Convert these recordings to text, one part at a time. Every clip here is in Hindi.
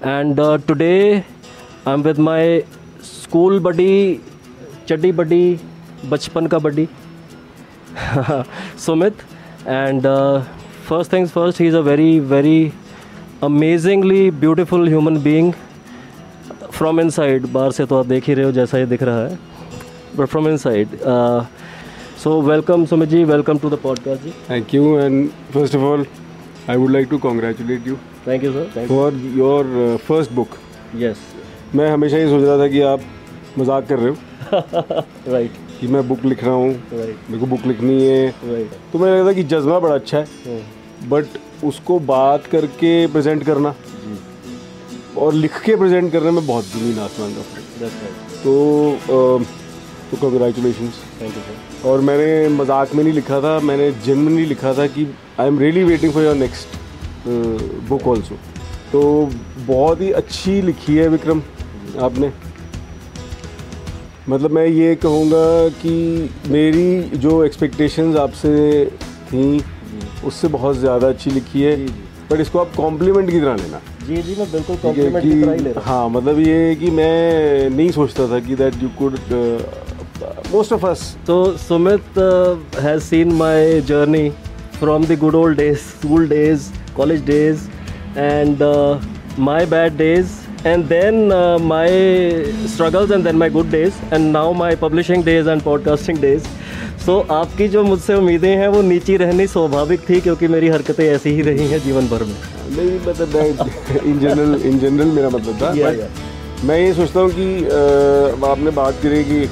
and uh, today I'm with my school buddy, chaddi buddy, bachpan ka buddy, Sumit. And uh, first things first, he's a very, very amazingly beautiful human being from inside. बाहर से तो आप देख ही रहे हो जैसा ये दिख रहा है but from inside. Uh, so welcome Sumit ji, welcome to the podcast ji. Thank you, and first of all, I would like to congratulate you Thank you sir. Thank you. for your uh, first book. Yes. मैं हमेशा ये सोच रहा था कि आप मज़ाक कर रहे हो राइट right. कि मैं बुक लिख रहा हूँ Right. मेरे को बुक लिखनी है Right. तो मुझे लगता था कि जज्बा बड़ा अच्छा है Hmm. बट उसको बात करके प्रेजेंट करना और लिख के प्रेजेंट करने में बहुत ज़मीन आसमान का फ़र्क तो तो कंग्रेचुलेशन Thank you sir. और मैंने मज़ाक में नहीं लिखा था मैंने जेनवनली लिखा था कि I am really waiting for your next book also तो बहुत ही अच्छी लिखी है विक्रम आपने। मतलब मैं ये कहूँगा कि मेरी जो एक्सपेक्टेशंस आपसे थी उससे बहुत ज़्यादा अच्छी लिखी है। बट इसको आप कॉम्प्लीमेंट की तरह लेना। जी जी मैं बिल्कुल कॉम्प्लीमेंट की तरह ही ले रहा हाँ। मतलब ये है कि मैं नहीं सोचता था कि that you could most of us हूँ तो Sumit has seen my journey from the good old days school days college days and my bad days and then uh, my struggles and then my good days and now my publishing days and podcasting days. So so आपकी जो मुझसे उम्मीदें हैं वो नीची रहनी स्वाभाविक थी क्योंकि मेरी हरकतें ऐसी ही रही हैं जीवन भर में। नहीं मतलब इन जनरल इन जनरल मेरा मतलब था Yeah, but मैं ये सोचता हूँ कि अ, आपने बात करी कि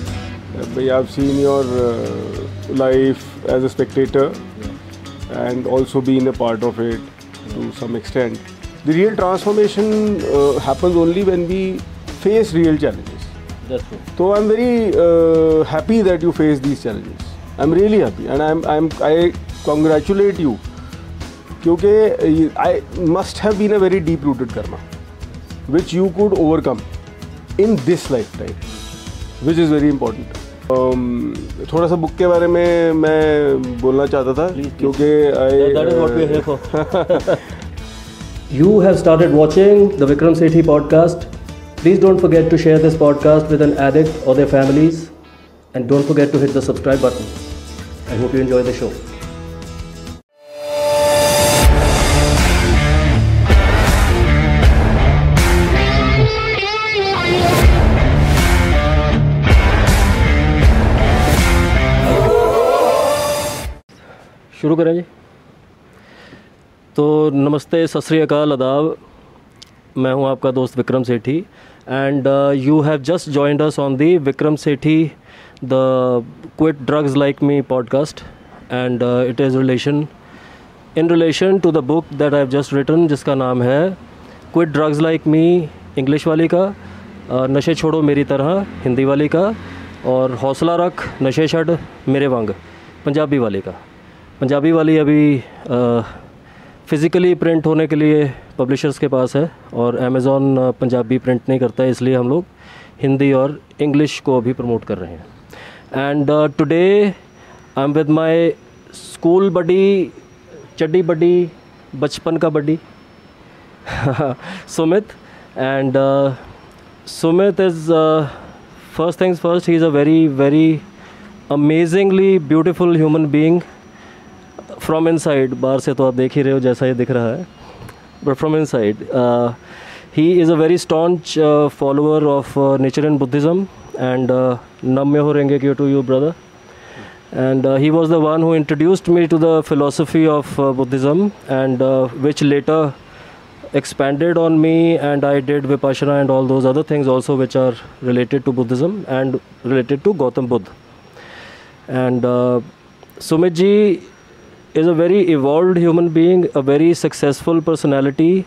I've seen your uh, life as a spectator yeah. and also being a part of it yeah. to some extent. The real transformation uh, happens only when we face real challenges. That's true. So I'm very uh, happy that you face these challenges. I'm really happy and I'm, I'm, I congratulate you because I must have been a very deep rooted karma which you could overcome in this lifetime which is very important. Um, थोड़ा सा बुक के बारे में मैं बोलना चाहता था क्योंकि you have started watching the Vikram Sethi podcast please don't forget to share this podcast with an addict और families and don't forget to hit the subscribe button I hope you enjoy the show शुरू करें जी। तो नमस्ते सत श्री अकाल अदाब मैं हूँ आपका दोस्त Vikram Sethi. And you have just joined us on the Vikram Sethi the quit drugs like me podcast and it is relation in relation to the book that I have just written जिसका नाम है quit drugs like me English वाली का। Uh, नशे छोड़ो मेरी तरह हिंदी वाली का। और हौसला रख नशे छड़ मेरे वांग पंजाबी वाली का। पंजाबी वाली अभी फ़िज़िकली प्रिंट होने के लिए पब्लिशर्स के पास है और अमेज़ॉन पंजाबी प्रिंट नहीं करता है इसलिए हम लोग हिंदी और इंग्लिश को अभी प्रमोट कर रहे हैं। And today I am with my school buddy चड्डी बडी बचपन का buddy Sumit. Uh, Sumit is uh, first things first he's a very very amazingly beautiful human being from inside बाहर से तो आप देख ही रहे हो जैसा ये दिख रहा है but from inside he is a very staunch follower of nature and Buddhism and नम्य हो रेंगे Q to you brother and he was the one who introduced me to the philosophy of Buddhism and which later expanded on me and I did vipassana and all those other things also which are related to Buddhism and related to Gautam Buddha and Sumit ji is a very evolved human being, a very successful personality.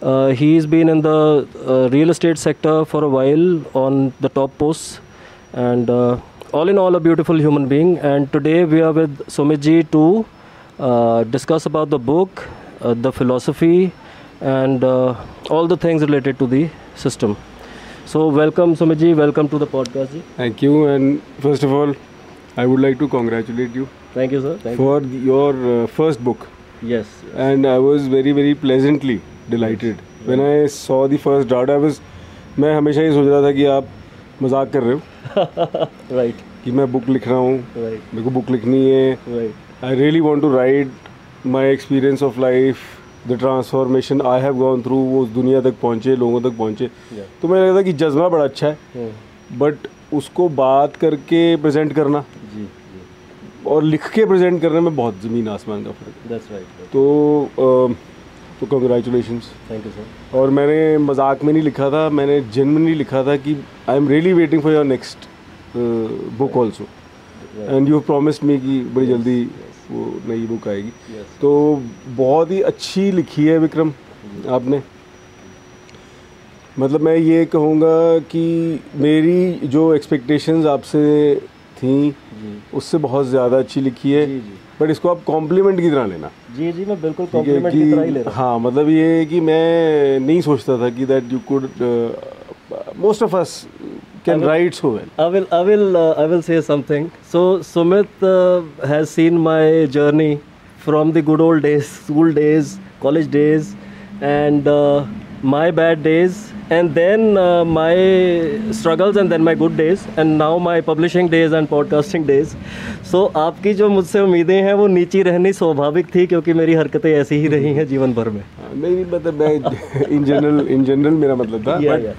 Uh, he's been in the uh, real estate sector for a while on the top posts and uh, all in all a beautiful human being and today we are with Sumit to uh, discuss about the book, uh, the philosophy and uh, all the things related to the system. So welcome Sumit welcome to the podcast. Thank you, and first of all, I would like to congratulate you Thank you sir. Thank for you. your uh, first book, you. Yes. and I was very, very pleasantly delighted when I saw the first draft I was मैं हमेशा ये सोच रहा था कि आप मज़ाक कर रहे हो Right. कि मैं बुक लिख रहा हूँ Right. मेरे को बुक लिखनी है Right. I really want to write my experience of life the transformation I have gone through वो उस दुनिया तक पहुँचे लोगों तक पहुँचे Yeah. तो मुझे लगता कि जज्बा बड़ा अच्छा है. बट उसको बात करके प्रेजेंट करना जी और लिख के प्रेजेंट करने में बहुत ज़मीन आसमान का फ़र्क है। दैट्स राइट तो अ, तो कंग्रेचुलेशंस थैंक यू सर और मैंने मज़ाक में नहीं लिखा था मैंने जेनवनली लिखा था कि I am really waiting for your next book also and you promised me कि बड़ी yes, जल्दी yes. वो नई बुक आएगी। Yes. तो बहुत ही अच्छी लिखी है विक्रम आपने। मतलब मैं ये कहूँगा कि मेरी जो एक्सपेक्टेशंस आपसे थी उससे बहुत ज़्यादा अच्छी लिखी है। बट इसको आप कॉम्प्लीमेंट की तरह लेना। जी जी मैं बिल्कुल की तरह ही ले रहा हाँ। मतलब ये है कि मैं नहीं सोचता था कि that you could most of us can write so well I will I will I will say something so Sumit has seen my journey from the good old days school days college days and my bad days and then uh, my struggles, and then my good days, and now my publishing days and podcasting days. So आपकी जो मुझसे उम्मीदें हैं वो नीची रहनी स्वाभाविक थी क्योंकि मेरी हरकतें ऐसी ही रही हैं जीवन भर में। नहीं नहीं मतलब मैं इन जनरल इन जनरल मेरा मतलब था। Yeah, yeah.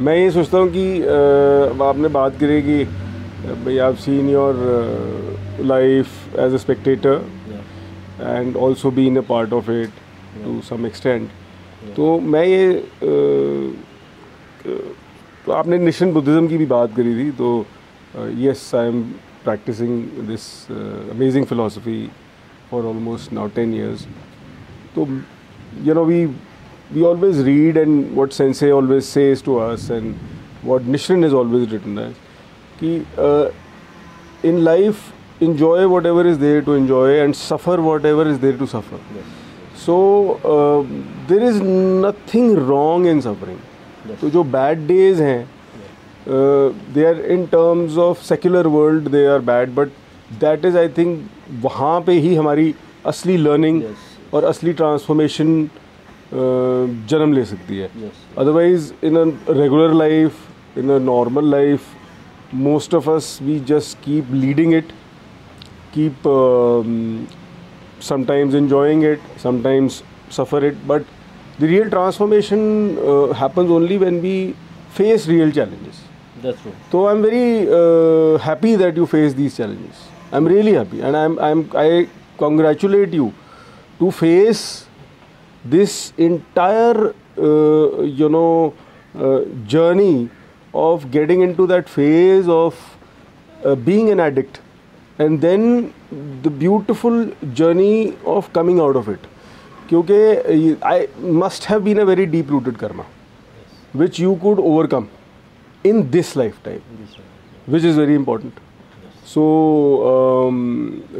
मैं ये सोचता हूँ कि uh, आपने बात करी कि भाई आप seen your life as a spectator and also been a part of it to some extent तो मैं ये uh, तो आपने निशन बुद्धिज़्म की भी बात करी थी तो yes I am practicing this amazing philosophy for almost now ten years तो you know we we always read and what Sensei always says to us and what Nichiren is always written that कि in life enjoy whatever is there to enjoy and suffer whatever is there to suffer so there is nothing wrong in suffering तो जो बैड डेज़ हैं they are in terms of secular world they are bad but that is I think वहाँ पे ही हमारी असली लर्निंग yes. और असली ट्रांसफॉर्मेशन जन्म ले सकती है otherwise in a regular life in a normal life most of us we just keep leading it keep sometimes enjoying it sometimes suffer it but the real transformation uh, happens only when we face real challenges. That's true. So I'm very uh, happy that you face these challenges. I'm really happy, and I'm I'm I congratulate you to face this entire uh, you know uh, journey of getting into that phase of uh, being an addict and then the beautiful journey of coming out of it क्योंकि I must have been a very deep rooted karma which you could overcome in this lifetime which is very important so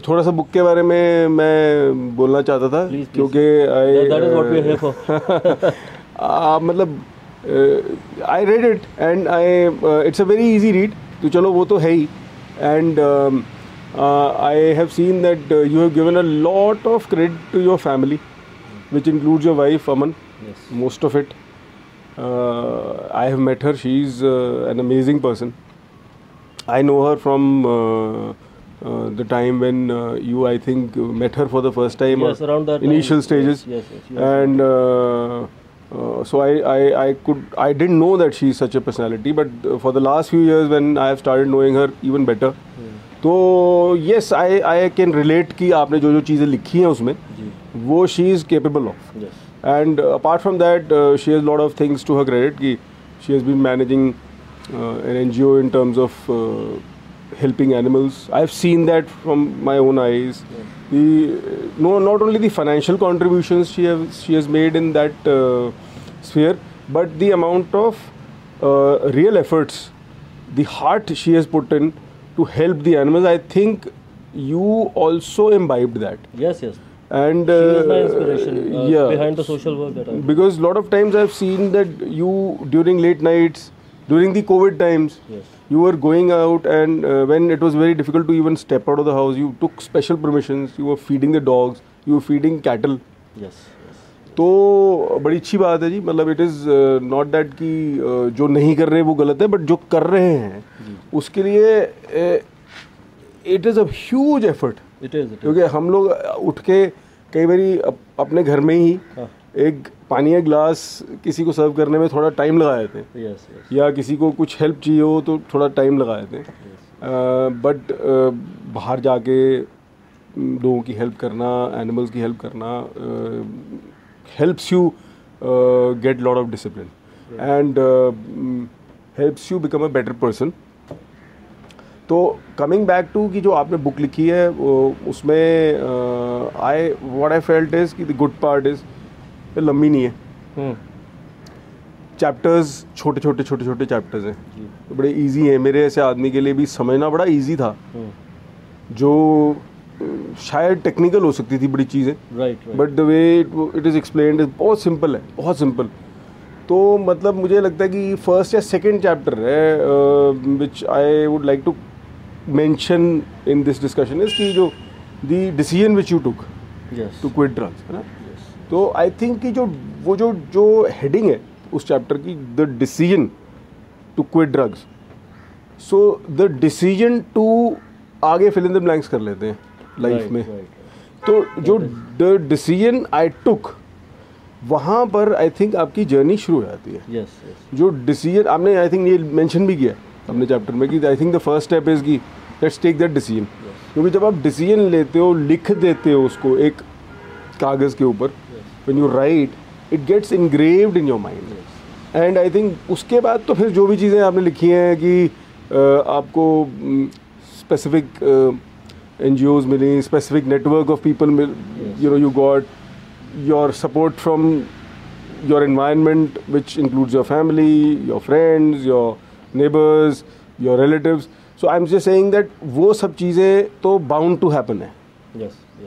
थोड़ा सा बुक के बारे में मैं बोलना चाहता था क्योंकि मतलब I read it and I it's a very easy read तो चलो वो तो है ही. And I have seen that you have given a lot of credit to your family which includes your wife Aman Yes. most of it. Uh, I have met her. She's uh, an amazing person. I know her from uh, uh, the time when uh, you, I think, met her for the first time. Yes, around that initial time. stages. Yes, yes, yes. And uh, uh, so I, I, I could, I didn't know that she's such a personality. But uh, for the last few years, when I have started knowing her even better, तो yes, I, I can relate कि आपने जो जो चीज़ें लिखी हैं उसमें जी वो she is capable of. yes And uh, apart from that, uh, she has a lot of things to her credit. Ki she has been managing uh, an NGO in terms of helping animals. I've seen that from my own eyes. The no, not only the financial contributions she has she has made in that uh, sphere, but the amount of uh, real efforts, the heart she has put in to help the animals. I think you also imbibed that yes yes and she my uh, inspiration uh, yeah behind the social work that I do. because a lot of times i've seen that you during late nights during the covid times yes you were going out and uh, when it was very difficult to even step out of the house you took special permissions you were feeding the dogs you were feeding cattle yes yes तो बड़ी अच्छी बात है जी मतलब इट इज़ नॉट दैट कि uh, जो नहीं कर रहे वो गलत है बट जो कर रहे हैं उसके लिए it is a huge effort. क्योंकि हम लोग उठ के कई बार अप, अपने घर में ही हाँ. एक पानी या ग्लास किसी को सर्व करने में थोड़ा टाइम लगा देते हैं Yes. Yes. या किसी को कुछ हेल्प चाहिए हो तो थोड़ा टाइम लगा देते हैं बट बाहर जाके लोगों की हेल्प करना एनिमल्स की हेल्प करना helps you get lot of discipline and helps you become a better person तो कमिंग बैक टू कि जो आपने बुक लिखी है वो उसमें I what I felt is कि द गुड पार्ट इज़ लंबी नहीं है. चैप्टर्स छोटे छोटे छोटे छोटे चैप्टर्स हैं तो बड़े इजी हैं मेरे ऐसे आदमी के लिए भी समझना बड़ा इजी था Hmm. जो शायद टेक्निकल हो सकती थी बड़ी चीज़ें. Right. But the way it is explain बहुत सिंपल है बहुत सिंपल तो मतलब मुझे लगता है कि फ़र्स्ट या सेकंड चैप्टर है which I would like to mention in this discussion is कि जो the decision which you took yes. To quit drugs है ना तो आई थिंक कि जो वो जो जो हेडिंग है उस चैप्टर की the decision to quit drugs so the decision to आगे फिल इन द ब्लैंक्स कर लेते हैं लाइफ Right, में right. तो जो द डिसीज़न आई टुक वहाँ पर आई थिंक आपकी जर्नी शुरू हो जाती है Yes. Yes. जो डिसीज़न आपने आई थिंक ये मेंशन भी किया अपने चैप्टर में कि I think the first step is की लेट्स टेक दैट डिसीज़न क्योंकि जब आप डिसीज़न लेते हो लिख देते हो उसको एक कागज़ के ऊपर when you write it gets engraved in your mind and I think उसके बाद तो फिर जो भी चीज़ें आपने लिखी हैं कि अ, आपको स्पेसिफिक एन जी ओज मिली specific network of people mill you know you got your support from your environment, which includes your family, your friends, your neighbors, your relatives. So I am just saying that वो सब चीज़ें तो बाउंड टू हैपन है।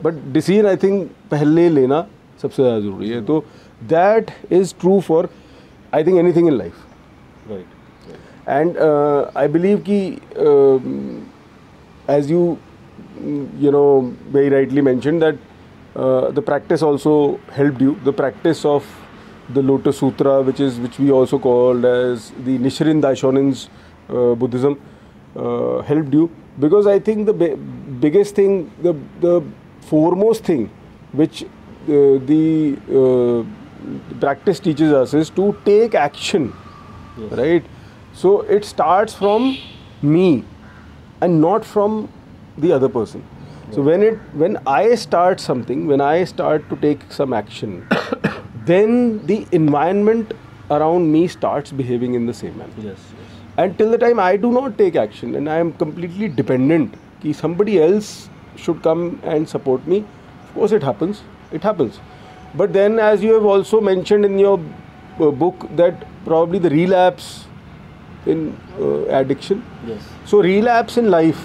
बट डिसीज़न आई थिंक पहले लेना सबसे ज़्यादा ज़रूरी है। तो that is true for I think anything in life and I believe कि as you you know very rightly mention that the practice also help you the practice of the lotus sutra which is which we also called as the Nichiren Daishonin Buddhism uh, helped you. Because I think the bi- biggest thing the the foremost thing which uh, the uh, practice teaches us is to take action Yes. right? So it starts from me and not from the other person. So when it when i start something when i start to take some action then the environment around me starts behaving in the same manner. Yes. And till the time i do not take action and i am completely dependent ki somebody else should come and support me. Of course it happens. It happens. But then as you have also mentioned in your uh, book that probably the relapse in uh, addiction. Yes. so relapse in life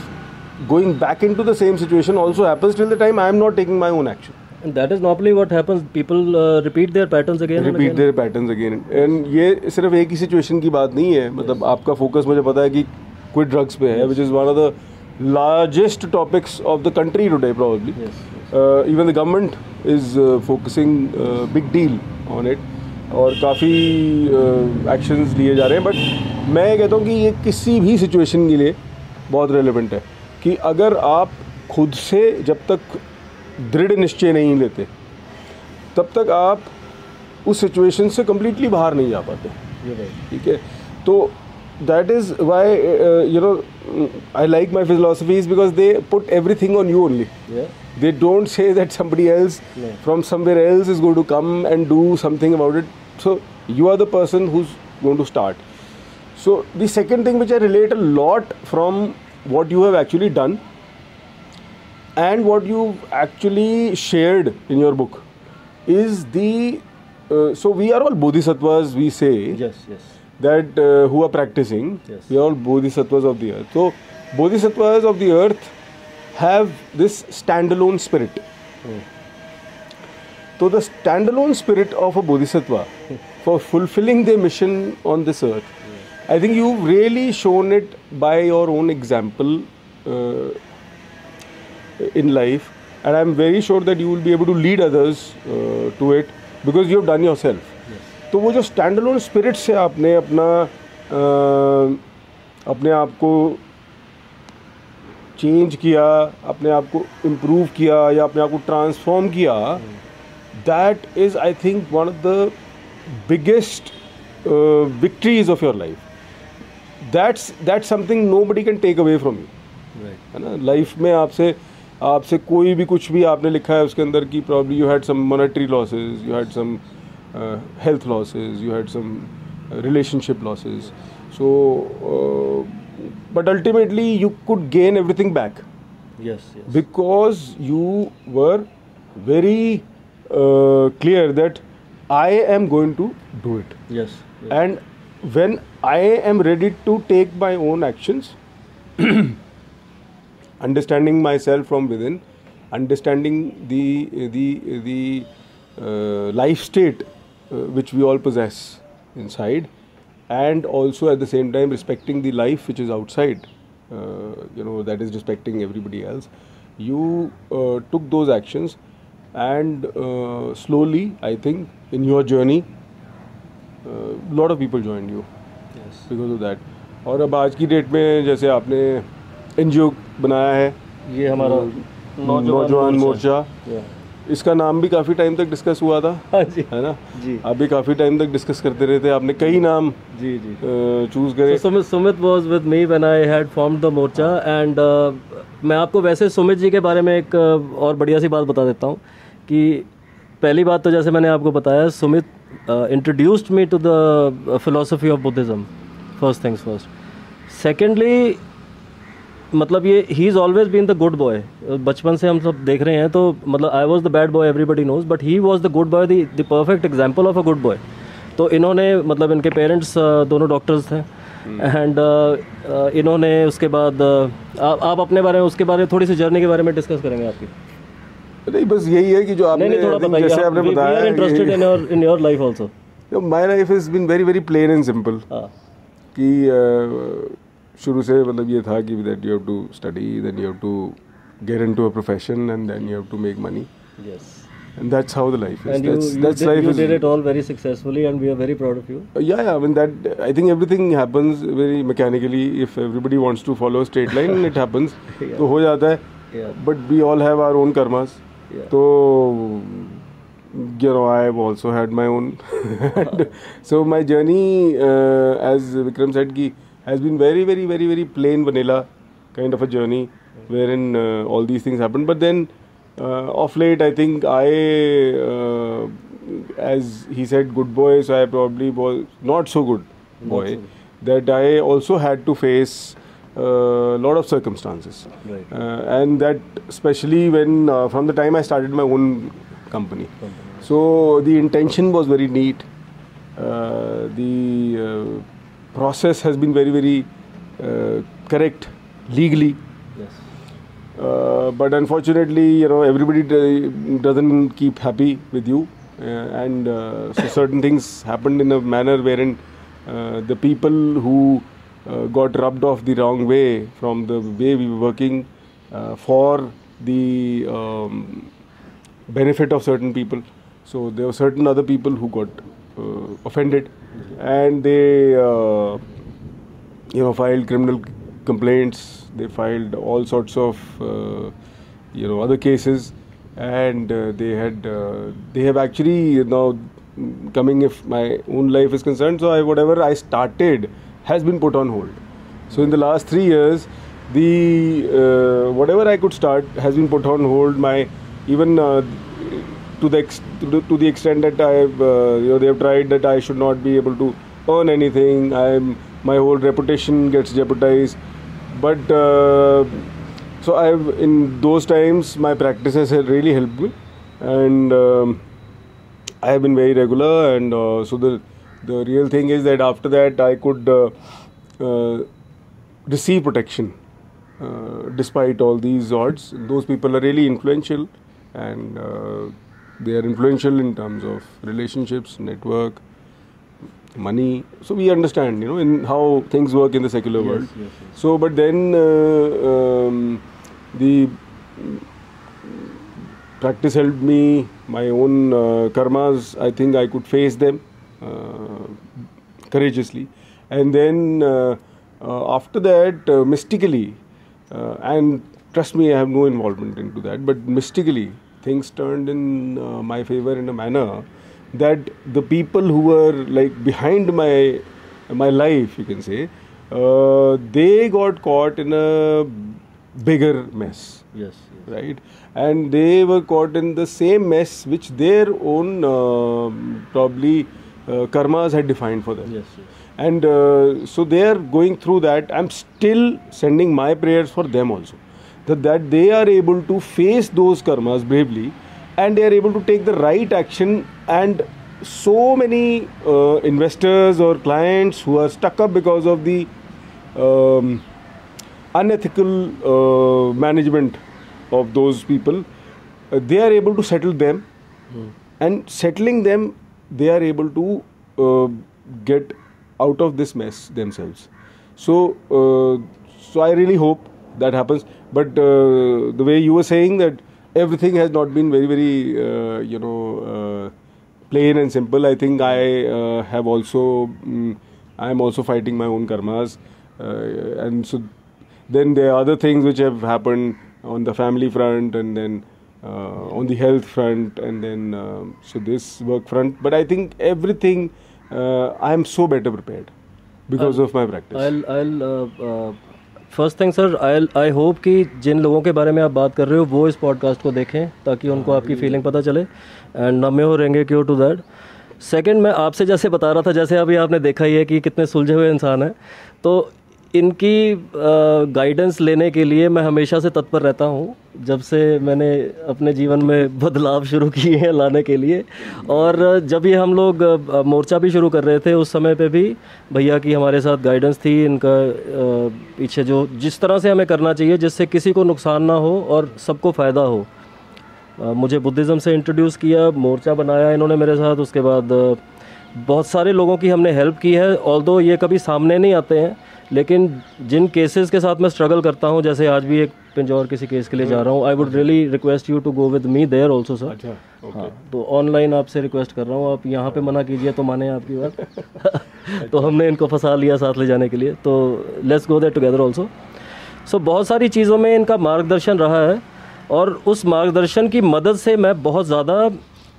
going back into the same situation also happens till the time i am not taking my own action And that is normally what happens. People uh, repeat their patterns again and repeat their patterns again and ये सिर्फ़ एक ही सिचुएशन की बात नहीं है। मतलब आपका फोकस मुझे पता है कि क्विट ड्रग्स पे है which is one of the largest topics of the country today probably Yes. Even the government is focusing big deal on it और काफ़ी एक्शंस लिए जा रहे हैं। बट मैं कहता हूँ कि ये किसी भी सिचुएशन के लिए बहुत रेलिवेंट है कि अगर आप खुद से जब तक दृढ़ निश्चय नहीं लेते। तब तक आप उस सिचुएशन से कम्प्लीटली बाहर नहीं जा पाते। ठीक है? तो that is why you know I like my philosophy is because they put everything on you only they don't say that somebody else from somewhere else is going to come and do something about it so you are the person who is going to start so the second thing which I relate a lot from what you have actually done and what you've actually shared in your book is the uh, so we are all bodhisattvas we say Yes. Yes. that uh, who are practicing Yes. we are all bodhisattvas of the earth so bodhisattvas of the earth have this standalone spirit so the standalone spirit of a bodhisattva for fulfilling their mission on this earth i think you've really shown it by your own example uh, in life and i'm very sure that you will be able to lead others uh, to it because you have done yourself तो वो जो स्टैंड अलोन स्पिरिट से आपने अपना अ, अपने आप को चेंज किया अपने आप को इम्प्रूव किया या अपने आप को ट्रांसफॉर्म किया that is I think one of the biggest victories of your life that's that's something nobody can take away from you है ना? लाइफ में आपसे आपसे कोई भी कुछ भी आपने लिखा है उसके अंदर कि probably you had some monetary losses you had some health losses you had some relationship losses so but ultimately you could gain everything back yes because you were very clear that I am going to do it yes and when I am ready to take my own actions understanding myself from within, understanding the the the uh, life state uh, which we all possess inside, and also at the same time respecting the life which is outside. Uh, you know that is respecting everybody else. You uh, took those actions, and uh, slowly, I think, in your journey, a lot of people joined you yes. Because of that और अब आज की डेट में जैसे आपने एन बनाया है। ये हमारा नौजवान मोर्चा। इसका नाम भी काफ़ी टाइम तक डिस्कस हुआ था हाँ जी। है ना? जी। आप भी काफ़ी टाइम तक डिस्कस करते रहे थे आपने कई नाम जी जी। चूज़ करे। So Sumit, Sumit was with me when I had formed the morcha and uh, मैं आपको वैसे सुमित जी के बारे में एक uh, और बढ़िया सी बात बता देता हूँ कि पहली बात तो जैसे मैंने आपको बताया Sumit introduced me to the philosophy of Buddhism first things first secondly मतलब ये he is always been the good boy बचपन से हम सब देख रहे हैं तो मतलब I was the bad boy everybody knows but he was the good boy the perfect example of a good boy तो इन्होंने मतलब इनके पेरेंट्स दोनों डॉक्टर्स थे। And hmm. इन्होंने उसके बाद uh, आप आप अपने बारे में उसके बारे में थोड़ी सी जर्नी के बारे में डिस्कस करेंगे आपकी। नहीं बस यही है कि जो आपने नहीं नहीं थोड़ा बताइए जैसे आपने बताया interested in your in your life also my life is been very very plain and simple कि uh, शुरू से मतलब ये था कि that you have to study then you have to get into a profession and then you have to make money yes and that's how the life is and you, that's, you, that's did, life you is did it all very successfully and we are very proud of you Uh, yeah yeah i mean that i think everything happens very mechanically if everybody wants to follow a straight line it happens Yeah. तो हो जाता है Yeah. but we all have our own karmas Yeah. तो you know i have also had my own so my journey uh, as vikram said ki has been very very very very plain vanilla kind of a journey wherein uh, all these things happen but then uh, of late i think i uh, as he said good boy so i probably was not so good boy that i also had to face a lot of circumstances Right. uh, and that especially when uh, from the time I started my own company. So the intention was very neat. Uh, the uh, process has been very very uh, correct legally. yes Uh, but unfortunately, you know, everybody doesn't keep happy with you, uh, and uh, so certain things happened in a manner wherein uh, the people who uh, got rubbed off the wrong way from the way we were working uh, for the um, benefit of certain people. So there were certain other people who got offended, and they. Uh, you know filed criminal complaints they filed all sorts of uh, you know other cases and uh, they had uh, they have actually you know coming if my own life is concerned so I, whatever i started has been put on hold so in the last 3 years the uh, whatever i could start has been put on hold my even uh, to the ex- to the, to the extent that I've uh, you know they have tried that I should not be able to earn anything. I'm my whole reputation gets jeopardized. But uh, so I've in those times my practices have really helped me, and um, I have been very regular. And uh, so the the real thing is that after that I could uh, uh, receive protection uh, despite all these odds. Those people are really influential, and they are influential in terms of relationships, network, money. So we understand, you know, in how things work in the secular Yes, world. yes, yes. So, but then uh, um, the practice helped me. My own uh, karmas, I think I could face them uh, courageously. And then uh, uh, after that, uh, mystically, uh, and trust me, I have no involvement into that, but mystically, things turned in uh, my favor in a manner that the people who were like behind my my life, you can say, uh, they got caught in a bigger mess Yes. right and they were caught in the same mess which their own um probably uh, karmas had defined for them Yes. yes. and uh, so they are going through that i'm still sending my prayers for them also that, that they are able to face those karmas bravely and they are able to take the right action and so many uh, investors or clients who are stuck up because of the um, unethical uh, management of those people uh, they are able to settle them and settling them they are able to uh, get out of this mess themselves. So uh, so i really hope that happens but uh, the way you were saying that everything has not been very very uh, you know uh, plain and simple i think i uh, have also mm, i am also fighting my own karmas. Uh, and so then there are other things which have happened on the family front and then uh, on the health front and then um so this work front. But i think everything uh, i am so better prepared because of my practice. I'll I'll first thing sir I I hope कि जिन लोगों के बारे में आप बात कर रहे हो वो इस पॉडकास्ट को देखें ताकि उनको आपकी फीलिंग पता चले एंड नमे हो रहेंगे क्योर टू दैट सेकेंड मैं आपसे जैसे बता रहा था जैसे अभी आपने देखा ही है कि कितने सुलझे हुए इंसान हैं तो इनकी गाइडेंस लेने के लिए मैं हमेशा से तत्पर रहता हूँ, जब से मैंने अपने जीवन में बदलाव शुरू किए हैं लाने के लिए। और जब ये हम लोग मोर्चा भी शुरू कर रहे थे उस समय पे भी, भैया की हमारे साथ गाइडेंस थी, इनका पीछे जो, जिस तरह से हमें करना चाहिए, जिससे किसी को नुकसान ना हो और सबको फ़ायदा हो। मुझे बुद्धिज़्म से इंट्रोड्यूस किया, मोर्चा बनाया इन्होंने मेरे साथ, उसके बाद बहुत सारे लोगों की हमने हेल्प की है ऑल ये कभी सामने नहीं आते हैं लेकिन जिन केसेस के साथ मैं स्ट्रगल करता हूँ जैसे आज भी एक पिंजौर किसी केस के लिए जा रहा हूँ I would really request you to go with me there also sir हाँ तो ऑनलाइन आपसे रिक्वेस्ट कर रहा हूँ आप यहाँ पे मना कीजिए तो माने आपकी बात। तो हमने इनको फंसा लिया साथ ले जाने के लिए तो let's go there together also so बहुत सारी चीज़ों में इनका मार्गदर्शन रहा है और उस मार्गदर्शन की मदद से मैं बहुत ज़्यादा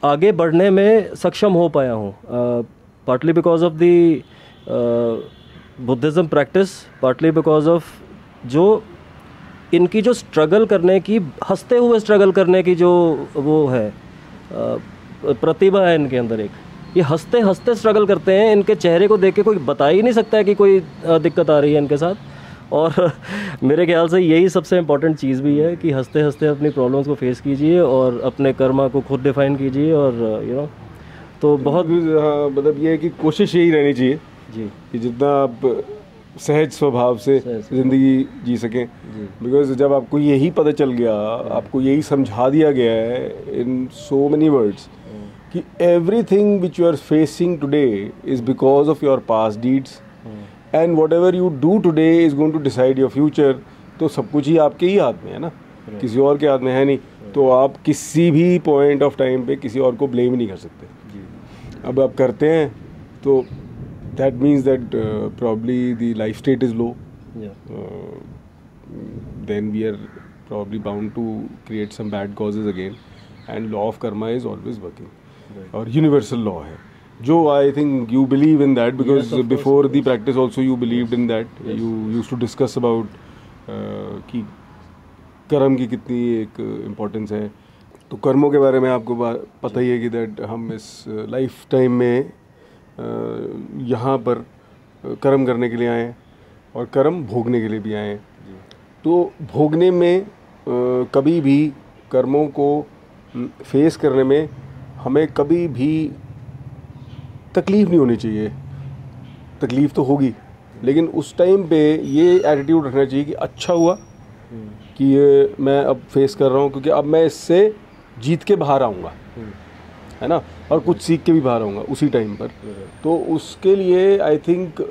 आगे बढ़ने में सक्षम हो पाया हूँ। Partly because of the Buddhism practice partly because of जो इनकी जो स्ट्रगल करने की हँसते हुए स्ट्रगल करने की जो वो है प्रतिभा है इनके अंदर एक। ये हँसते हँसते स्ट्रगल करते हैं इनके चेहरे को देख के कोई बता ही नहीं सकता है कि कोई दिक्कत आ रही है इनके साथ। और मेरे ख्याल से यही सबसे इम्पोर्टेंट चीज़ भी है कि हँसते हँसते अपनी प्रॉब्लम्स को फेस कीजिए और अपने कर्मा को खुद डिफाइन कीजिए और यू नो तो बहुत हाँ मतलब ये है कि कोशिश यही रहनी चाहिए। जी। कि जितना आप सहज स्वभाव से ज़िंदगी जी सकें। बिकॉज़ जब आपको यही पता चल गया आपको यही समझा दिया गया है इन सो मेनी वर्ड्स कि everything which you are facing today is because of your past deeds and whatever you do today is going to decide your future तो सब कुछ ही आपके ही हाथ में है ना। किसी और के हाथ में है नहीं। तो आप किसी भी पॉइंट ऑफ़ टाइम पे किसी और को ब्लेम नहीं कर सकते। अब आप करते हैं तो that means that probably the life state is low then we are probably bound to create some bad causes again and law of karma is always working Right. और universal law है जो I think you believe in that because Yes, of course, before of the practice also you believed in that you used to discuss about uh, कि कर्म की कितनी एक इम्पोर्टेंस है तो कर्मों के बारे में आपको पता ही है कि दैट हम इस लाइफ टाइम में अ, यहाँ पर कर्म करने के लिए आए हैं और कर्म भोगने के लिए भी आए। हैं तो भोगने में कभी भी कर्मों को फेस करने में हमें कभी भी तकलीफ़ नहीं होनी चाहिए। तकलीफ़ तो होगी लेकिन उस टाइम पे ये एटीट्यूड रखना चाहिए कि अच्छा हुआ कि ये मैं अब फेस कर रहा हूँ क्योंकि अब मैं इससे जीत के बाहर आऊँगा। है ना? और कुछ सीख के भी बाहर आऊँगा उसी टाइम पर। तो उसके लिए आई थिंक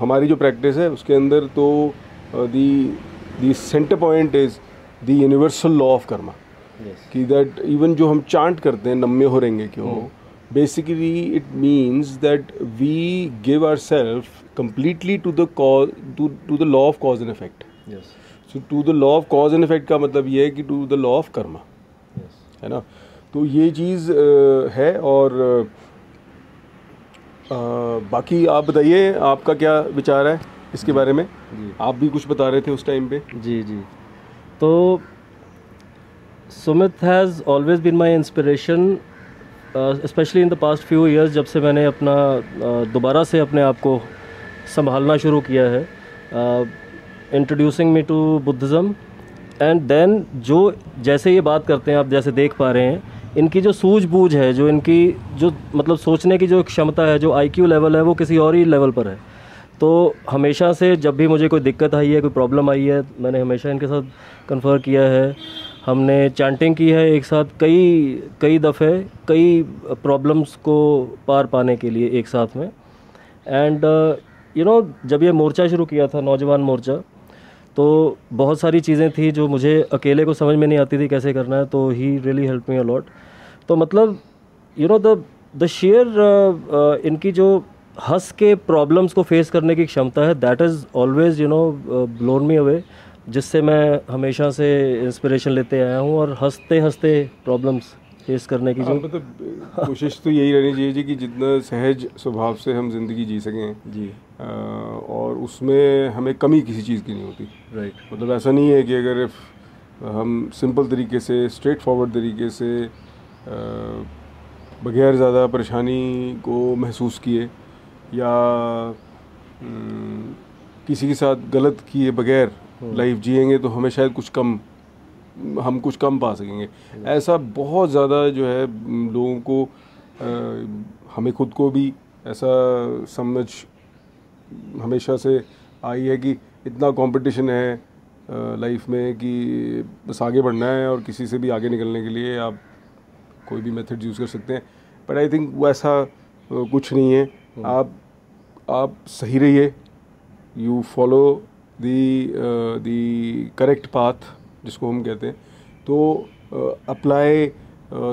हमारी जो प्रैक्टिस है उसके अंदर तो the the center point is the universal law of karma. कि दैट इवन जो हम चांट करते हैं नम्मे हो रहेंगे क्यों? Basically it means that we give our self completely to the cause to to the law of cause and effect so to the law of cause and effect का मतलब ये है कि to the law of karma है ना? तो ये चीज़ है और अ, बाकी आप बताइए आपका क्या विचार है इसके बारे में? जी। आप भी कुछ बता रहे थे उस टाइम पे। जी जी। तो Sumit has always been my inspiration specially in the past few years जब से मैंने अपना uh, दोबारा से अपने आप को संभालना शुरू किया है। Introducing me to Buddhism and then जो जैसे ये बात करते हैं आप जैसे देख पा रहे हैं इनकी जो सूझबूझ है, जो इनकी जो मतलब सोचने की जो क्षमता है, जो आईक्यू लेवल है, वो किसी और ही लेवल पर है। तो हमेशा से जब भी मुझे कोई दिक्कत आई है, कोई प्रॉब्लम आई है, मैंने हमेशा इनके साथ कन्फर किया है। हमने चैंटिंग की है एक साथ कई कई दफ़े, कई प्रॉब्लम्स को पार पाने के लिए एक साथ में। एंड यू नो जब ये मोर्चा शुरू किया था, नौजवान मोर्चा तो बहुत सारी चीज़ें थी जो मुझे अकेले को समझ में नहीं आती थी कैसे करना है तो he really help me a lot तो मतलब you know the the share इनकी जो हंस के प्रॉब्लम्स को फेस करने की क्षमता है that is always you know blown me away जिससे मैं हमेशा से इंस्पिरेशन लेते आया हूँ और हँसते हँसते प्रॉब्लम्स फेस करने की जो मतलब कोशिश तो यही रहनी चाहिए जी कि जितना सहज स्वभाव से हम ज़िंदगी जी सकें। जी। अ, और उसमें हमें कमी किसी चीज़ की नहीं होती। राइट मतलब ऐसा नहीं है कि अगर हम सिंपल तरीके से स्ट्रेट फॉरवर्ड तरीके से बगैर ज़्यादा परेशानी को महसूस किए या हम्म, किसी के साथ गलत किए बगैर लाइफ जिएँगे तो हमें शायद कुछ कम हम कुछ कम पा सकेंगे। ऐसा बहुत ज़्यादा जो है लोगों को अ, हमें खुद को भी ऐसा समझ हमेशा से आई है कि इतना कंपटीशन है लाइफ में कि बस आगे बढ़ना है और किसी से भी आगे निकलने के लिए आप कोई भी मेथड यूज़ कर सकते हैं। बट आई थिंक वैसा अ, कुछ नहीं है। आप आप सही रहिए। You follow the the correct path जिसको हम कहते हैं। तो apply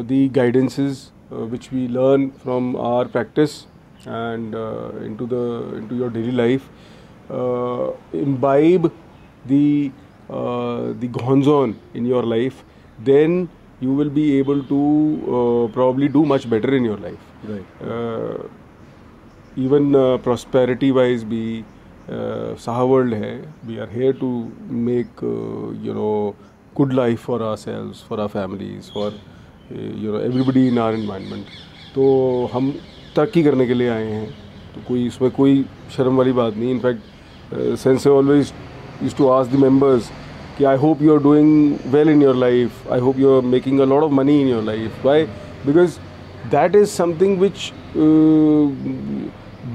the guidances which we learn from our practice and uh, into the into your daily life. uh, imbibe the uh, the gonzon in your life. Then you will be able to uh, probably do much better in your life right uh, even uh, prosperity wise भी uh, world है we are here to make uh, you know good life for ourselves for our families for uh, you know everybody in our environment तो हम तरक्की करने के लिए आए हैं तो कोई इसमें कोई शर्म वाली बात नहीं in fact Sensei always use to ask the members कि I hope you are doing well in your life I hope you are making a lot of money in your life why because that is something which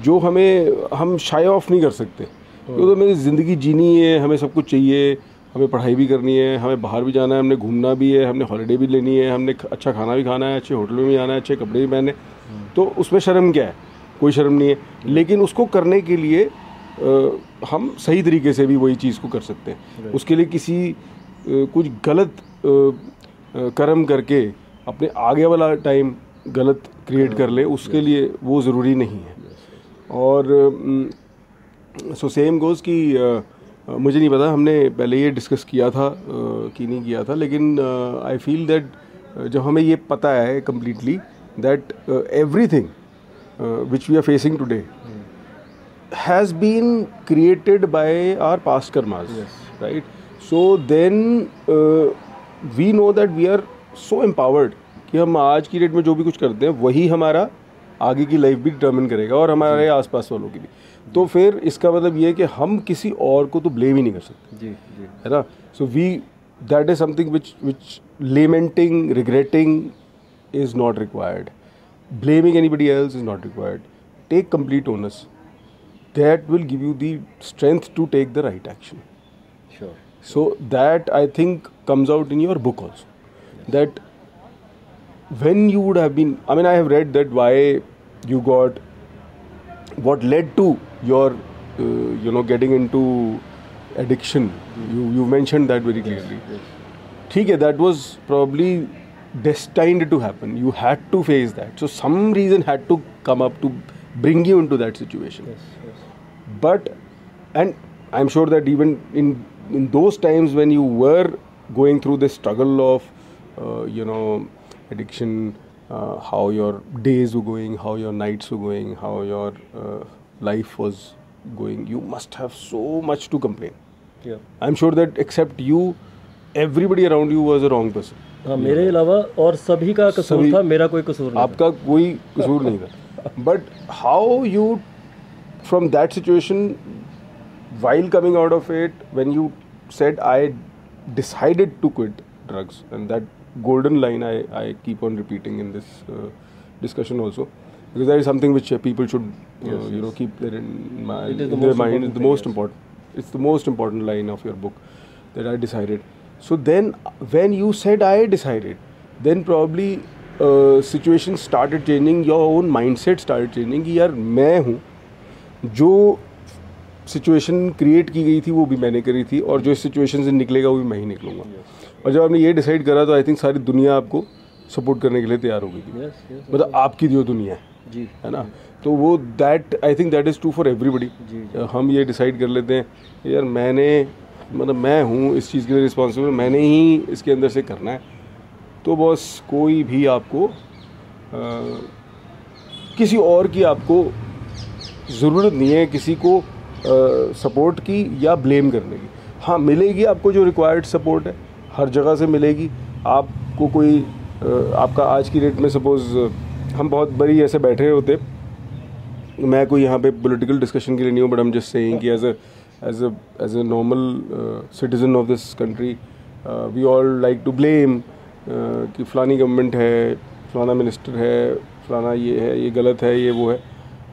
जो हमें, हम शाय ऑफ़ नहीं कर सकते। क्योंकि तो मेरी ज़िंदगी जीनी है, हमें सब कुछ चाहिए, हमें पढ़ाई भी करनी है, हमें बाहर भी जाना है, हमने घूमना भी है, हमने हॉलीडे भी लेनी है, हमने अच्छा खाना भी खाना है, अच्छे होटल में भी आना है, अच्छे कपड़े भी पहने तो उसमें शर्म क्या है? कोई शर्म नहीं है। लेकिन उसको करने के लिए हम सही तरीके से भी वही चीज़ को कर सकते हैं। उसके लिए किसी कुछ गलत कर्म करके अपने आगे वाला टाइम गलत क्रिएट कर ले उसके लिए वो ज़रूरी नहीं है। और सो सेम गोज़ कि मुझे नहीं पता हमने पहले ये डिस्कस किया था कि नहीं किया था लेकिन आई फील दैट जब हमें ये पता है completely that everything which we are facing today has been created by our past karmas yes. right? So then uh, we know that we are so empowered कि हम आज की डेट में जो भी कुछ करते हैं वही हमारा आगे की लाइफ भी डिटर्मिन करेगा और हमारे आसपास वालों की भी। तो फिर इसका मतलब ये है कि हम किसी और को तो ब्लेम ही नहीं कर सकते। जी जी। है ना? So we that is something which which lamenting regretting is not required blaming anybody else is not required take complete owners that will give you the strength to take the right action. Sure. So that I think comes out in your book also. Yes. That when you would have been, I mean, I have read that why you got what led to your, uh, you know, getting into addiction. Mm. You you mentioned that very clearly. Yes, yes. that was probably destined to happen. You had to face that. So some reason had to come up to bring you into that situation. Yes but and i'm sure that even in in those times when you were going through the struggle of uh, you know addiction uh, how your days were going how your nights were going how your uh, life was going you must have so much to complain Yeah. i'm sure that except you everybody around you was a wrong person हाँ मेरे अलावा और सभी का कसूर सभी- था मेरा कोई कसूर नहीं आपका कोई कसूर नहीं था but how you From that situation while coming out of it when you said I decided to quit drugs and that golden line I, I keep on repeating in this uh, discussion also because that is something which uh, people should uh, Yes, you know yes. keep their in, my, It is the in their most mind important it's the thing, most yes. important it's the most important line of your book that I decided. So then, when you said I decided, then probably uh, situation started changing. Your own mindset started changing. कि यार मैं हूँ जो सिचुएशन क्रिएट की गई थी वो भी मैंने करी थी और जो इस सिचुएशन से निकलेगा वो भी मैं ही निकलूँगा। और जब आपने ये डिसाइड करा तो आई थिंक सारी दुनिया आपको सपोर्ट करने के लिए तैयार हो गई थी। यस यस मतलब आपकी जो दुनिया है जी है ना? तो वो that I think that is true for everybody. हम ये डिसाइड कर लेते हैं यार मैंने मतलब मैं हूँ इस चीज़ के लिए रिस्पॉन्सिबल मैंने ही इसके अंदर से करना है। तो बस कोई भी आपको अ, किसी और की आपको ज़रूरत नहीं है किसी को सपोर्ट की या ब्लेम करने की। हाँ मिलेगी आपको जो रिक्वायर्ड सपोर्ट है, हर जगह से मिलेगी। आपको कोई आपका आज की डेट में सपोज़ हम बहुत बड़ी ऐसे बैठे होते। मैं कोई यहाँ पे पॉलिटिकल डिस्कशन के लिए नहीं हूँ बट हम जस्ट सेइंग कि as as as a normal citizen of this country we all like to blame कि फलानी गवर्नमेंट है, फलाना मिनिस्टर है, फलाना ये है, ये गलत है, ये वो है।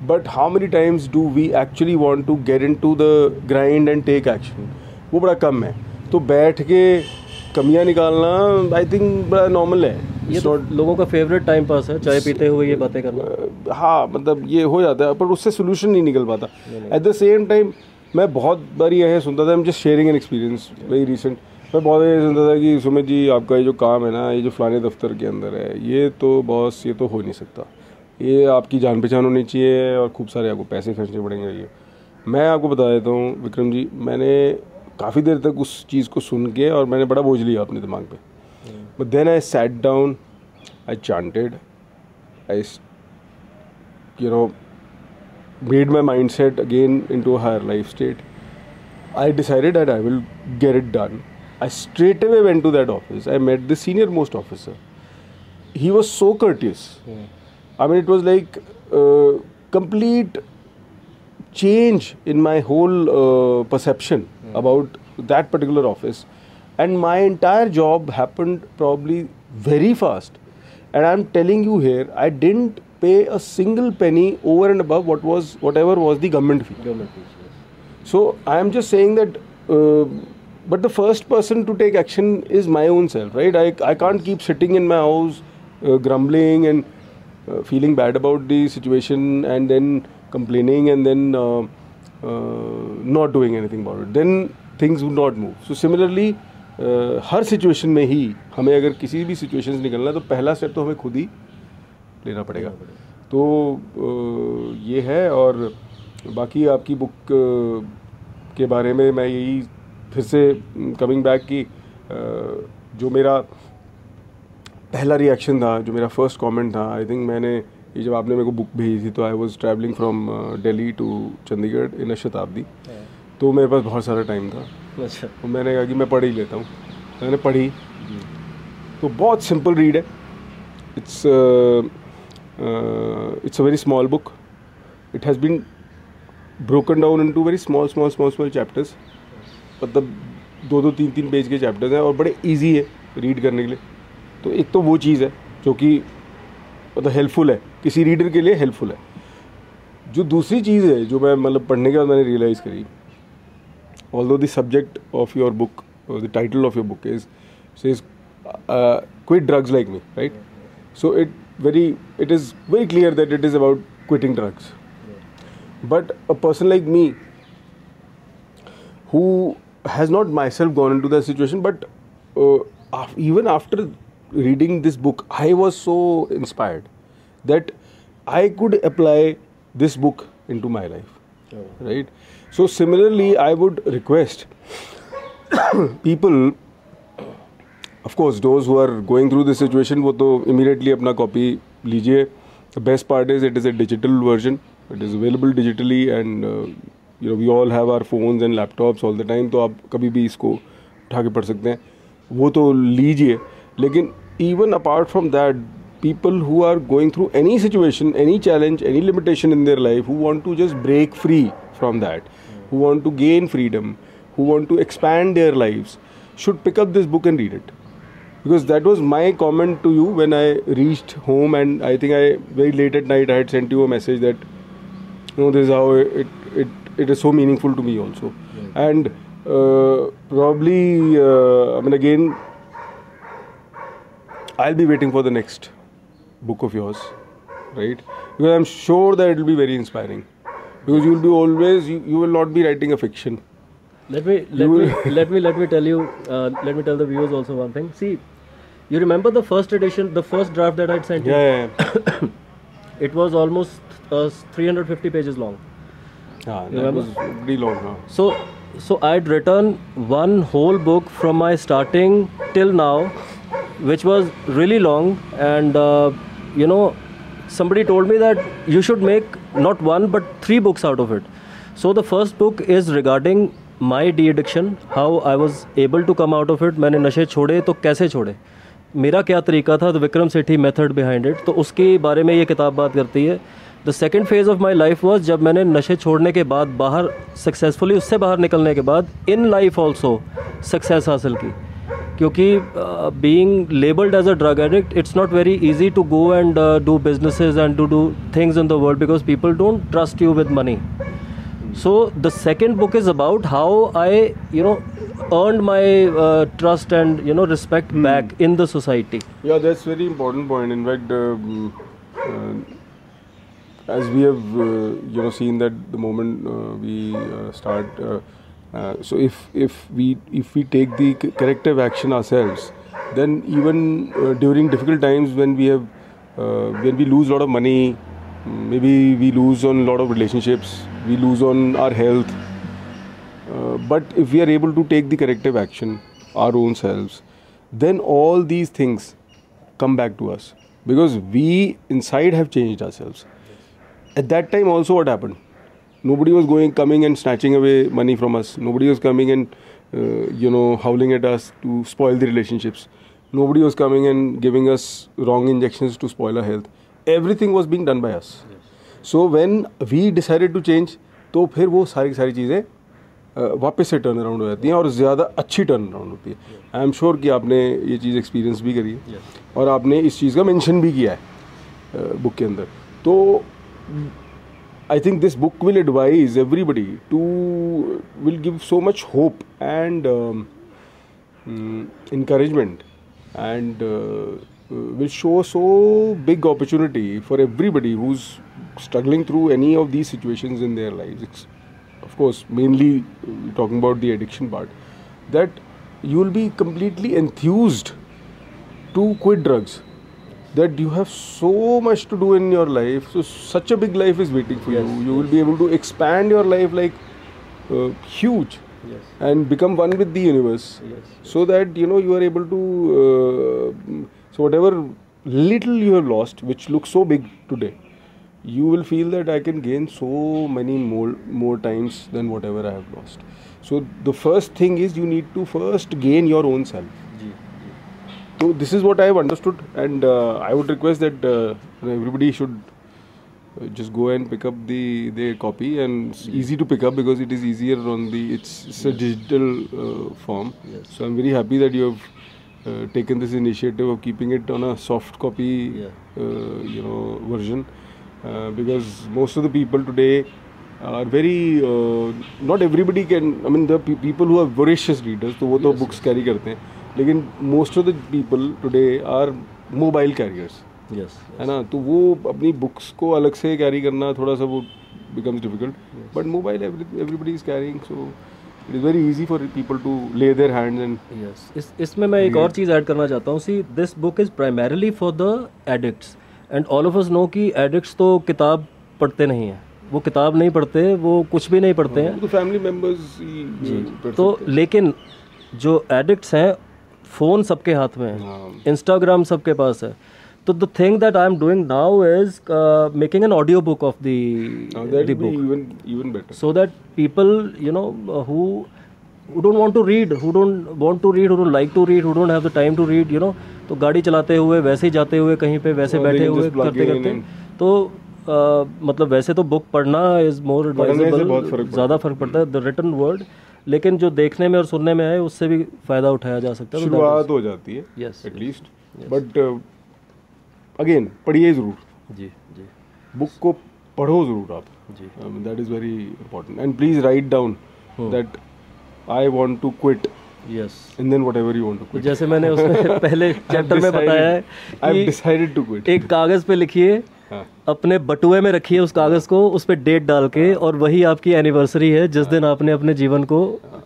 But how many times do we actually want to get in to the grind and take action वो बड़ा कम है। तो बैठ के कमियाँ निकालना आई थिंक बड़ा नॉर्मल है। ये तो लोगों का फेवरेट टाइम पास है चाय पीते हुए ये बातें करना। हाँ मतलब ये हो जाता है पर उससे सोल्यूशन नहीं निकल पाता। एट द सेम टाइम मैं बहुत बारी यह सुनता था I am just sharing an experience very recent मैं बहुत ये सुनता था कि सुमित जी आपका ये जो काम है ना ये जो फलाने दफ्तर के अंदर है ये तो बॉस ये तो हो नहीं सकता। ये आपकी जान पहचान होनी चाहिए और खूब सारे आपको पैसे खर्चने पड़ेंगे ये। मैं आपको बता देता हूँ विक्रम जी मैंने काफ़ी देर तक उस चीज़ को सुन के और मैंने बड़ा बोझ लिया अपने दिमाग पर but then I sat down I chanted I you know made my mind set again in to higher life state I decided at I will get it done I straight away went to that office I met the senior most officer he was so courteous I mean, it was like uh, complete change in my whole uh, perception mm. about that particular office. And my entire job happened probably very fast. And I'm telling you here, I didn't pay a single penny over and above what was whatever was the government fee. Government fee, yes. So I am just saying that. Uh, but the first person to take action is my own self, right? I, I can't keep sitting in my house uh, grumbling and uh, feeling bad about the situation and then complaining and then uh, uh, not doing anything about it then things would not move so similarly uh, हर सिचुएशन में ही हमें अगर किसी भी सिचुएशन से निकलना है तो पहला स्टेप तो हमें खुद ही लेना पड़ेगा तो अ, ये है और बाकी आपकी बुक के बारे में मैं यही फिर से कमिंग बैक की अ, जो मेरा पहला रिएक्शन था जो मेरा फ़र्स्ट कमेंट था आई थिंक मैंने ये जब आपने मेरे को बुक भेजी थी तो I was travelling from Delhi to Chandigarh in a Shatabdi तो मेरे पास बहुत सारा टाइम था। अच्छा। तो मैंने कहा कि मैं पढ़ ही लेता हूँ। मैंने पढ़ी। तो बहुत सिंपल रीड है। It's it's a very small book it has been broken down into very small small small small chapters मतलब दो दो तीन तीन पेज के चैप्टर्स हैं और बड़े ईजी है रीड करने के लिए। तो एक तो वो चीज़ है जो कि मतलब हेल्पफुल है। किसी रीडर के लिए हेल्पफुल है। जो दूसरी चीज़ है, जो मैं मतलब पढ़ने के बाद मैंने रियलाइज़ करी although the subject of your book the title of your book is is quit drugs like me right so it very it is very clear that it is about quitting drugs but a person like me who has not myself gone in to that situation but even after reading this book, I was so inspired that I could apply this book into my life. Right? So, similarly, I would request people of course those who are going through this situation वो तो immediately अपना copy लीजिए the best part is it is a digital version it is available digitally and uh, you know we all have our phones and laptops all the time तो आप कभी भी इसको उठा के पढ़ सकते हैं वो तो लीजिए लेकिन even apart from that people who are going through any situation any challenge any limitation in their life who want to just break free from that who want to gain freedom who want to expand their lives should pick up this book and read it because that was my comment to you when I reached home and I think I very late at night I had sent you a message that you know this is how it it, it is so meaningful to me also and uh, probably uh, I mean again I'll be waiting for the next book of yours right because I'm sure that it will be very inspiring because you'll be always you, you will not be writing a fiction Let me let me let me let me tell you. Uh, let me tell the viewers also one thing. See, you remember the first edition, the first draft that I'd sent you. yeah, yeah, yeah. It was almost uh, 350 pages long. Ah, that was pretty long huh? So, so I'd written one whole book from my starting till now, which was really long, and uh, you know, somebody told me that you should make not one but three books out of it. So the first book is regarding my de-addiction, how I was able to come out of it. मैंने नशे छोड़े तो कैसे छोड़े मेरा क्या तरीका था the Vikram Sethi method behind it तो उसके बारे में ये किताब बात करती है the second phase of my life was जब मैंने नशे छोड़ने के बाद बाहर सक्सेसफुली उससे बाहर निकलने के बाद इन लाइफ ऑल्सो सक्सेस हासिल की क्योंकि being labelled as a drug addict it's not very easy to go and do businesses and to do things in the world because people don't trust you with money so the second book is about how i you know earned my uh, trust and you know respect back in the society Yeah, that's very important point. In fact, um, uh, as we have uh, you know seen that the moment uh, we uh, start, uh, so if if we if we take the corrective action ourselves, then even uh, during difficult times when we have uh, when we lose a lot of money, maybe we lose on a lot of relationships, we lose on our health, uh, but if we are able to take the corrective action our own selves then all these things come back to us. Because we inside have changed ourselves. At that time also what happened nobody was going coming and snatching away money from us nobody was coming and uh, you know howling at us to spoil the relationships nobody was coming and giving us wrong injections to spoil our health everything was being done by us so when we decided to change तो फिर वो सारी सारी चीज़ें वापस से टर्न अराउंड हो जाती हैं और ज़्यादा अच्छी टर्न अराउंड होती है आई एम श्योर कि आपने ये चीज़ एक्सपीरियंस भी करी है और आपने इस चीज़ का मेंशन भी किया है बुक के अंदर तो I think this book will advise everybody to will give so much hope and um, mm, encouragement and uh, uh, will show so big opportunity for everybody who's struggling through any of these situations in their lives. It's, of course, mainly uh, talking about the addiction part, that you will be completely enthused to quit drugs that you have so much to do in your life. So such a big life is waiting for Yes, you. You will be able to expand your life like uh, huge yes. and become one with the universe. Yes. So that you know you are able to uh, so whatever little you have lost which looks so big today you will feel that i can gain so many more more times than whatever i have lost. So the first thing is you need to first gain your own self तो this is what I have understood and I would request that everybody should just go and pick up the copy and easy to pick up because it is easier on the it's digital form so I am very happy that you have taken this initiative of keeping it on a soft copy you know version because most of the people today are very not everybody can I mean the people who are voracious readers तो वो तो बुक्स कैरी करते हैं। लेकिन most of the people today are mobile carriers. Yes है ना? तो वो अपनी बुक्स को अलग से कैरी करना थोड़ा सा वो difficult. But mobile every, everybody is carrying so it is very easy for people to lay their hands and yes इस इसमें मैं एक और चीज़ ऐड करना चाहता हूँ see this book is primarily for the addicts and all of us know कि एडिक्ट्स तो किताब पढ़ते नहीं हैं। वो किताब नहीं पढ़ते वो कुछ भी नहीं पढ़ते हैं तो फैमिली मेंबर्स ही तो लेकिन जो एडिक्ट्स हैं फ़ोन सबके हाथ में है। इंस्टाग्राम सबके पास है। तो the thing that I am doing now is making an audio book of the book so that people you know who who don't want to read who don't want to read who don't like to read who don't have the time to read you know तो गाड़ी चलाते हुए वैसे ही जाते हुए कहीं पे वैसे बैठे हुए करते करते तो मतलब वैसे तो बुक पढ़ना इज़ मोर एडवाइजेबल ज़्यादा फ़र्क पड़ता है। द रिटन वर्ड लेकिन जो देखने में और सुनने में आए उससे भी फ़ायदा उठाया जा सकता है शुरुआत हो जाती है Yes, at least but again पढ़िए ज़रूर। जी जी. बुक को पढ़ो ज़रूर आप। जी. That is very important and please write down that I want to quit yes and then whatever you want to quit जैसे मैंने उसमें पहले चैप्टर में बताया है आई डिसाइडेड टू क्विट एक कागज़ पे लिखिए अपने बटुए में रखिए उस कागज़ को उस पर डेट डाल के और वही आपकी एनिवर्सरी है जिस दिन आपने अपने जीवन को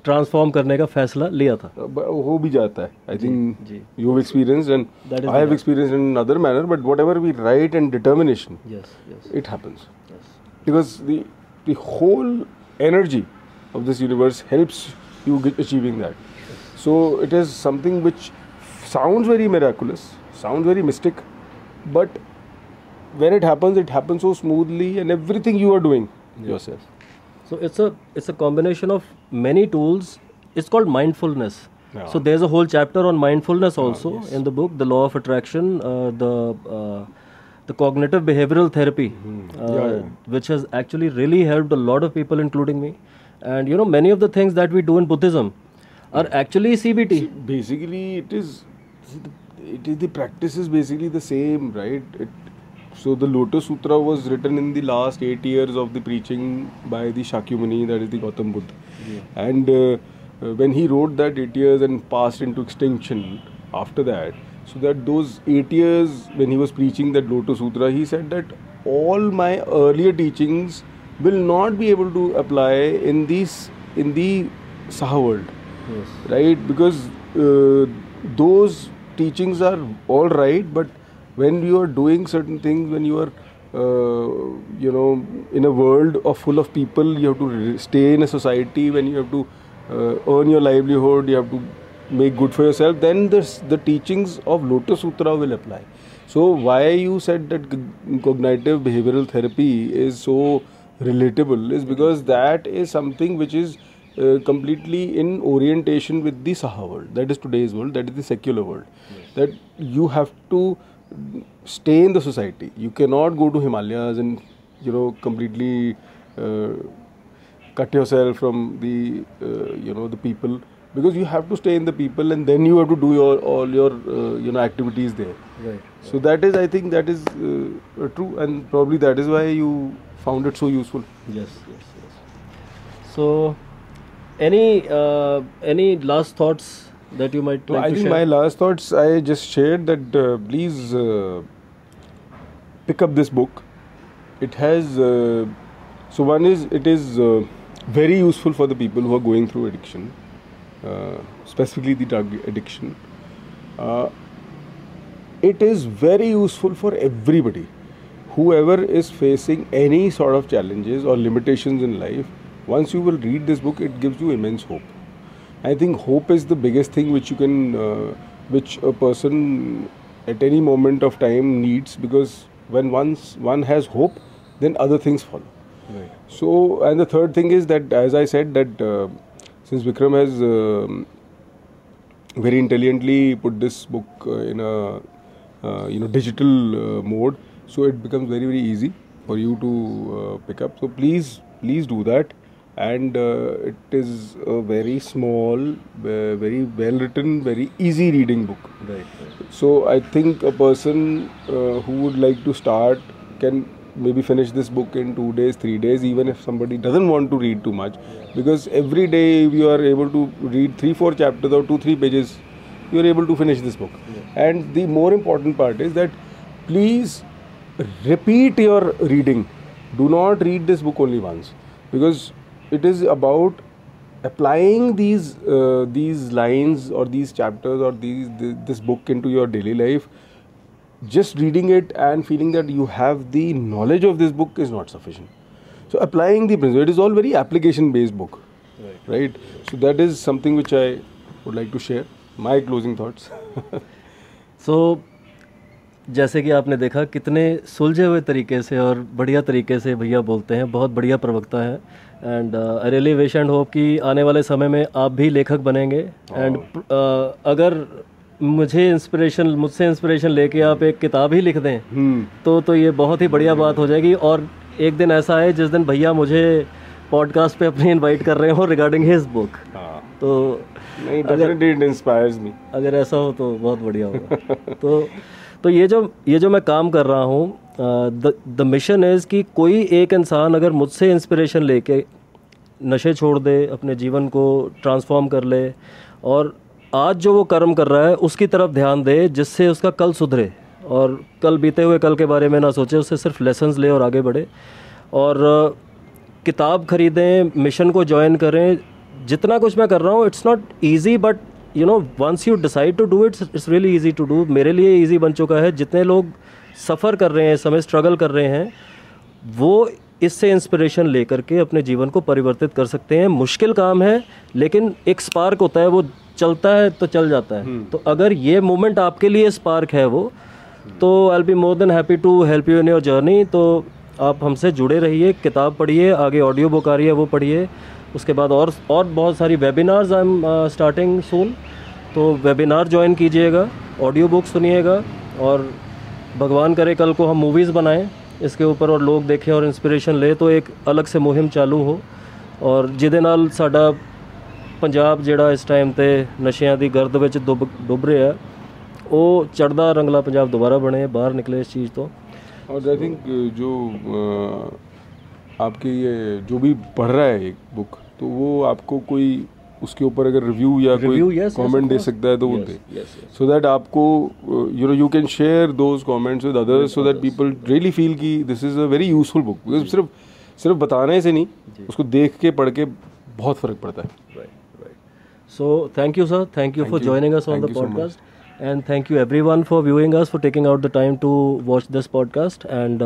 ट्रांसफॉर्म करने का फैसला लिया था। हो भी जाता है I think you have experience and I have experience in other manner but whatever we write and determination it happens because the whole energy of this universe helps you achieving that so it is something which sound very miraculous sound very mistake but when it happens it happens so smoothly and everything you are doing yourself So it's a it's a combination of many tools. It's called mindfulness. Yeah. So there's a whole chapter on mindfulness also in the book, the law of attraction, uh, the uh, the cognitive behavioral therapy, uh, Yeah, yeah. which has actually really helped a lot of people, including me. And you know, many of the things that we do in Buddhism are actually CBT. basically it is it is the practice is basically the same right it, so the lotus sutra was written in the last 8 years of the preaching by the shakyamuni that is the gautam buddha. And uh, uh, when he wrote that 8 years and passed into extinction after that so that those 8 years when he was preaching that lotus sutra he said that all my earlier teachings will not be able to apply in these in the saha world. Yes. right? Because uh, those teachings are all right but when you are doing certain things when you are uh, you know in a world of full of people you have to stay in a society when you have to uh, earn your livelihood you have to make good for yourself then this, the teachings of lotus sutra will apply so why you said that cognitive behavioral therapy is so relatable is because that is something which is uh, completely in orientation with the Saha world. That is today's world. That is the secular world. That you have to stay in the society. You cannot go to Himalayas and you know completely uh, cut yourself from the uh, you know the people because you have to stay in the people and then you have to do your all your uh, you know activities there. Right. So that is I think that is uh, true and probably that is why you found it so useful. Yes, yes, yes. So, any uh, any last thoughts that you might like I think share? my last thoughts I just shared that uh, please uh, pick up this book. It has uh, so one is it is uh, very useful for the people who are going through addiction, uh, specifically the drug addiction. Uh, it is very useful for everybody. Whoever is facing any sort of challenges or limitations in life, once you will read this book, it gives you immense hope. I think hope is the biggest thing which you can, uh, which a person at any moment of time needs because when once one has hope, then other things follow. Right. So, and the third thing is that, as I said, that uh, since Vikram has um, very intelligently put this book uh, in a uh, you know digital uh, mode, so it becomes very very easy for you to uh, pick up. So please please do that, and uh, it is a very small, uh, very well written, very easy reading book. Right. right. So I think a person uh, who would like to start can maybe finish this book in two days, three days, even if somebody doesn't want to read too much, because every day if you are able to read three, four chapters or two, three pages, you are able to finish this book. And the more important part is that please repeat your reading. Do not read this book only once, because it is about applying these uh, these lines or these chapters or these th- this book into your daily life. Just reading it and feeling that you have the knowledge of this book is not sufficient. So applying the principle it is all very application based book right. so that is something which i would like to share. My closing thoughts. So जैसे कि आपने देखा कितने सुलझे हुए तरीके से और बढ़िया तरीके से भैया बोलते हैं बहुत बढ़िया प्रवक्ता है and I really wish and hope कि आने वाले समय में आप भी लेखक बनेंगे एंड oh. uh, अगर मुझे इंस्पिरेशन मुझसे इंस्पिरेशन लेके आप एक किताब ही लिख दें hmm. तो तो ये बहुत ही बढ़िया hmm. बात हो जाएगी और एक दिन ऐसा है जिस दिन भैया मुझे पॉडकास्ट पे अपनी इनवाइट कर रहे हो रिगार्डिंग हिज बुक हाँ तो नहीं मी अगर ऐसा हो तो बहुत बढ़िया होगा तो तो ये जो ये जो मैं काम कर रहा हूँ द मिशन इज़ कि कोई एक इंसान अगर मुझसे इंस्पिरेशन लेके नशे छोड़ दे, अपने जीवन को ट्रांसफॉर्म कर ले, और आज जो वो कर्म कर रहा है, उसकी तरफ़ ध्यान दे, जिससे उसका कल सुधरे, और कल बीते हुए कल के बारे में ना सोचे उससे सिर्फ़ लेसन्स ले और आगे बढ़े, और किताब खरीदें मिशन को ज्वाइन करें, जितना कुछ मैं कर रहा हूँ it's not easy but you know once you decide to do it's it's really easy to do मेरे लिए ईजी बन चुका है। जितने लोग सफ़र कर रहे हैं इस समय स्ट्रगल कर रहे हैं वो इससे इंस्पिरेशन लेकर के अपने जीवन को परिवर्तित कर सकते हैं। मुश्किल काम है लेकिन एक स्पार्क होता है वो चलता है तो चल जाता है। तो अगर ये मोमेंट आपके लिए स्पार्क है वो तो I be more than happy to help you in your journey तो आप हमसे जुड़े रहिए किताब पढ़िए आगे ऑडियो बुक आ रही है वो पढ़िए। उसके बाद और और बहुत सारी webinars I am starting soon तो वेबिनार ज्वाइन कीजिएगा ऑडियो बुक सुनिएगा और भगवान करे कल को हम मूवीज़ बनाएं इसके ऊपर और लोग देखें और इंस्पिरेशन ले तो एक अलग से मुहिम ਚਾਲੂ ਹੋ ਔਰ ਜਿਹਦੇ ਨਾਲ ਸਾਡਾ ਪੰਜਾਬ ਜਿਹੜਾ ਇਸ ਟਾਈਮ ਤੇ ਨਸ਼ਿਆਂ ਦੀ ਗਰਦ ਵਿੱਚ ਡੁੱਬ ਡੁੱਬ ਰਿਹਾ ਉਹ ਚੜਦਾ ਰੰਗਲਾ ਪੰਜਾਬ ਦੁਬਾਰਾ ਬਣੇ ਬਾਹਰ ਨਿਕਲੇ ਇਸ ਚੀਜ਼ ਤੋਂ और आई थिंक जो अ, आपके ये जो भी पढ़ रहा है एक बुक तो वो आपको कोई उसके ऊपर अगर रिव्यू या review, कोई कमेंट yes, दे सकता है तो वो दे। सो दैट आपको you know you can share those comments with others so that people really feel की this is a very useful book सिर्फ़ सिर्फ़ बताने से नहीं उसको देख के पढ़ के बहुत फ़र्क पड़ता है। So thank you sir thank you for joining us on the podcast and thank you everyone for viewing us for taking out the time to watch this podcast and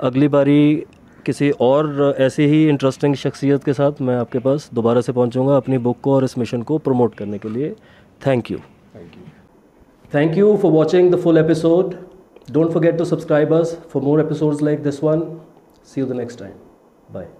अगली बारी किसी और ऐसी ही इंटरेस्टिंग शख्सियत के साथ मैं आपके पास दोबारा से पहुंचूँगा अपनी बुक को और इस मिशन को प्रमोट करने के लिए। Thank you thank you thank you for watching the full episode don't forget to subscribe us for more episodes like this one see you the next time bye